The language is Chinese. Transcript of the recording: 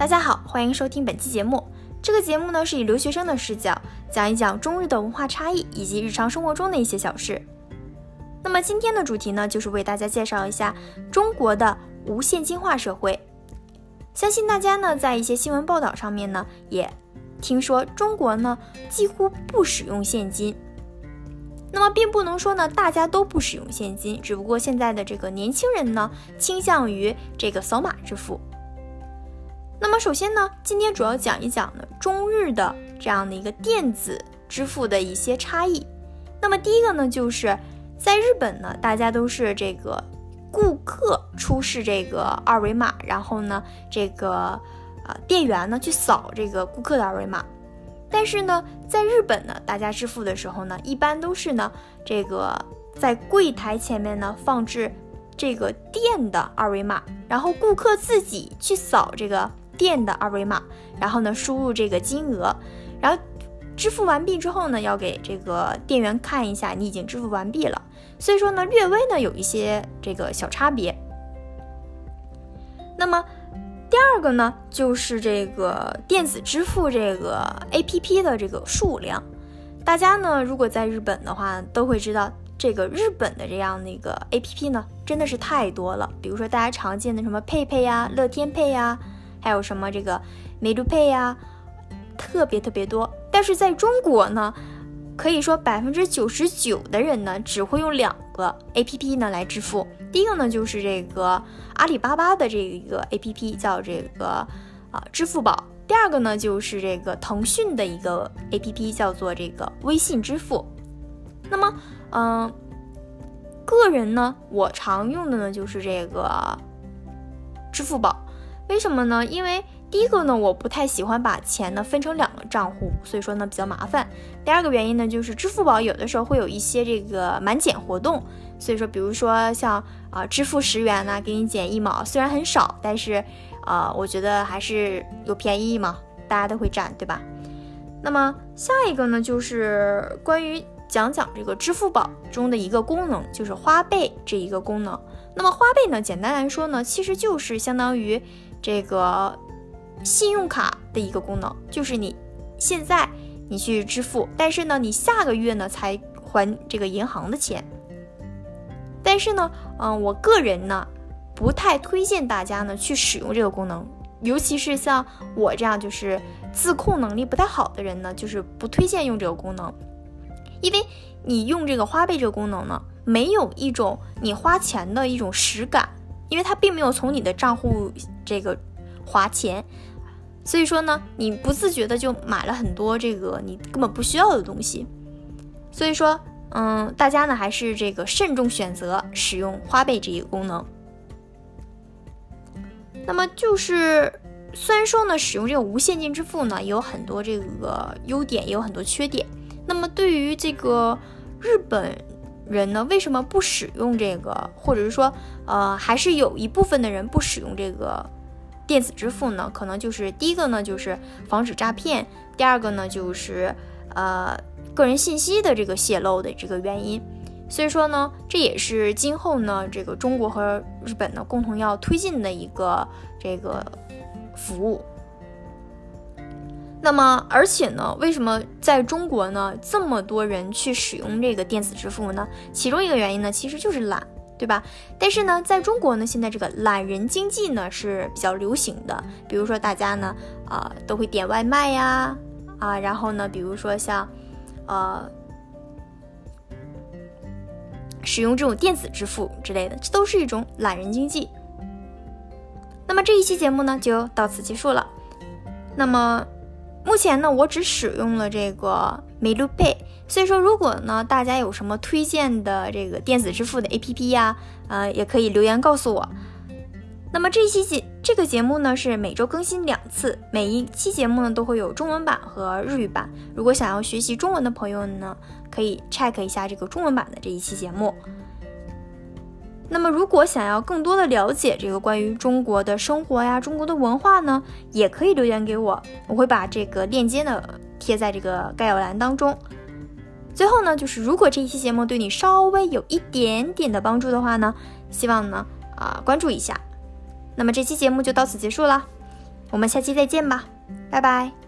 大家好，欢迎收听本期节目。这个节目呢是以留学生的视角讲一讲中日的文化差异以及日常生活中的一些小事。那么今天的主题呢，就是为大家介绍一下中国的无现金化社会。相信大家呢在一些新闻报道上面呢也听说中国呢几乎不使用现金。那么并不能说呢大家都不使用现金，只不过现在的这个年轻人呢倾向于这个扫码支付。那么首先呢，今天主要讲一讲呢中日的这样的一个电子支付的一些差异。那么第一个呢，就是在日本呢，大家都是这个顾客出示这个二维码，然后呢，这个呃店员呢去扫这个顾客的二维码。但是呢，在日本呢，大家支付的时候呢，一般都是呢这个在柜台前面呢放置这个店的二维码，然后顾客自己去扫这个。店的二维码，然后呢，输入这个金额，然后支付完毕之后呢，要给这个店员看一下你已经支付完毕了。所以说呢，略微呢有一些这个小差别。那么第二个呢，就是这个电子支付这个 A P P 的这个数量。大家呢，如果在日本的话，都会知道这个日本的这样的一个 A P P 呢，真的是太多了。比如说大家常见的什么佩佩呀、乐天配呀。还有什么这个美度配呀，特别特别多。但是在中国呢，可以说百分之九十九的人呢，只会用两个 A P P 呢来支付。第一个呢就是这个阿里巴巴的这一个 A P P 叫这个啊支付宝。第二个呢就是这个腾讯的一个 A P P 叫做这个微信支付。那么，嗯，个人呢，我常用的呢就是这个支付宝。为什么呢？因为第一个呢，我不太喜欢把钱呢分成两个账户，所以说呢比较麻烦。第二个原因呢，就是支付宝有的时候会有一些这个满减活动，所以说比如说像啊支付十元呢，给你减一毛，虽然很少，但是啊我觉得还是有便宜嘛，大家都会占，对吧？那么下一个呢，就是关于讲讲这个支付宝中的一个功能，就是花呗这一个功能。那么花呗呢，简单来说呢，其实就是相当于。这个信用卡的一个功能，就是你现在你去支付，但是呢，你下个月呢才还这个银行的钱。但是呢，嗯，我个人呢不太推荐大家呢去使用这个功能，尤其是像我这样就是自控能力不太好的人呢，就是不推荐用这个功能，因为你用这个花呗这个功能呢，没有一种你花钱的一种实感。因为它并没有从你的账户这个划钱，所以说呢，你不自觉的就买了很多这个你根本不需要的东西。所以说，嗯，大家呢还是这个慎重选择使用花呗这一个功能。那么就是，虽然说呢，使用这个无现金支付呢，也有很多这个优点，也有很多缺点。那么对于这个日本。人呢，为什么不使用这个，或者是说，呃，还是有一部分的人不使用这个电子支付呢？可能就是第一个呢，就是防止诈骗；第二个呢，就是呃个人信息的这个泄露的这个原因。所以说呢，这也是今后呢，这个中国和日本呢共同要推进的一个这个服务。那么，而且呢，为什么在中国呢这么多人去使用这个电子支付呢？其中一个原因呢，其实就是懒，对吧？但是呢，在中国呢，现在这个懒人经济呢是比较流行的。比如说，大家呢，啊，都会点外卖呀，啊，然后呢，比如说像，呃，使用这种电子支付之类的，这都是一种懒人经济。那么这一期节目呢，就到此结束了。那么。目前呢，我只使用了这个美露 Pay，所以说如果呢大家有什么推荐的这个电子支付的 APP 呀，呃，也可以留言告诉我。那么这期节这个节目呢是每周更新两次，每一期节目呢都会有中文版和日语版。如果想要学习中文的朋友呢，可以 check 一下这个中文版的这一期节目。那么，如果想要更多的了解这个关于中国的生活呀、中国的文化呢，也可以留言给我，我会把这个链接呢贴在这个概要栏当中。最后呢，就是如果这一期节目对你稍微有一点点的帮助的话呢，希望呢啊关注一下。那么这期节目就到此结束了。我们下期再见吧，拜拜。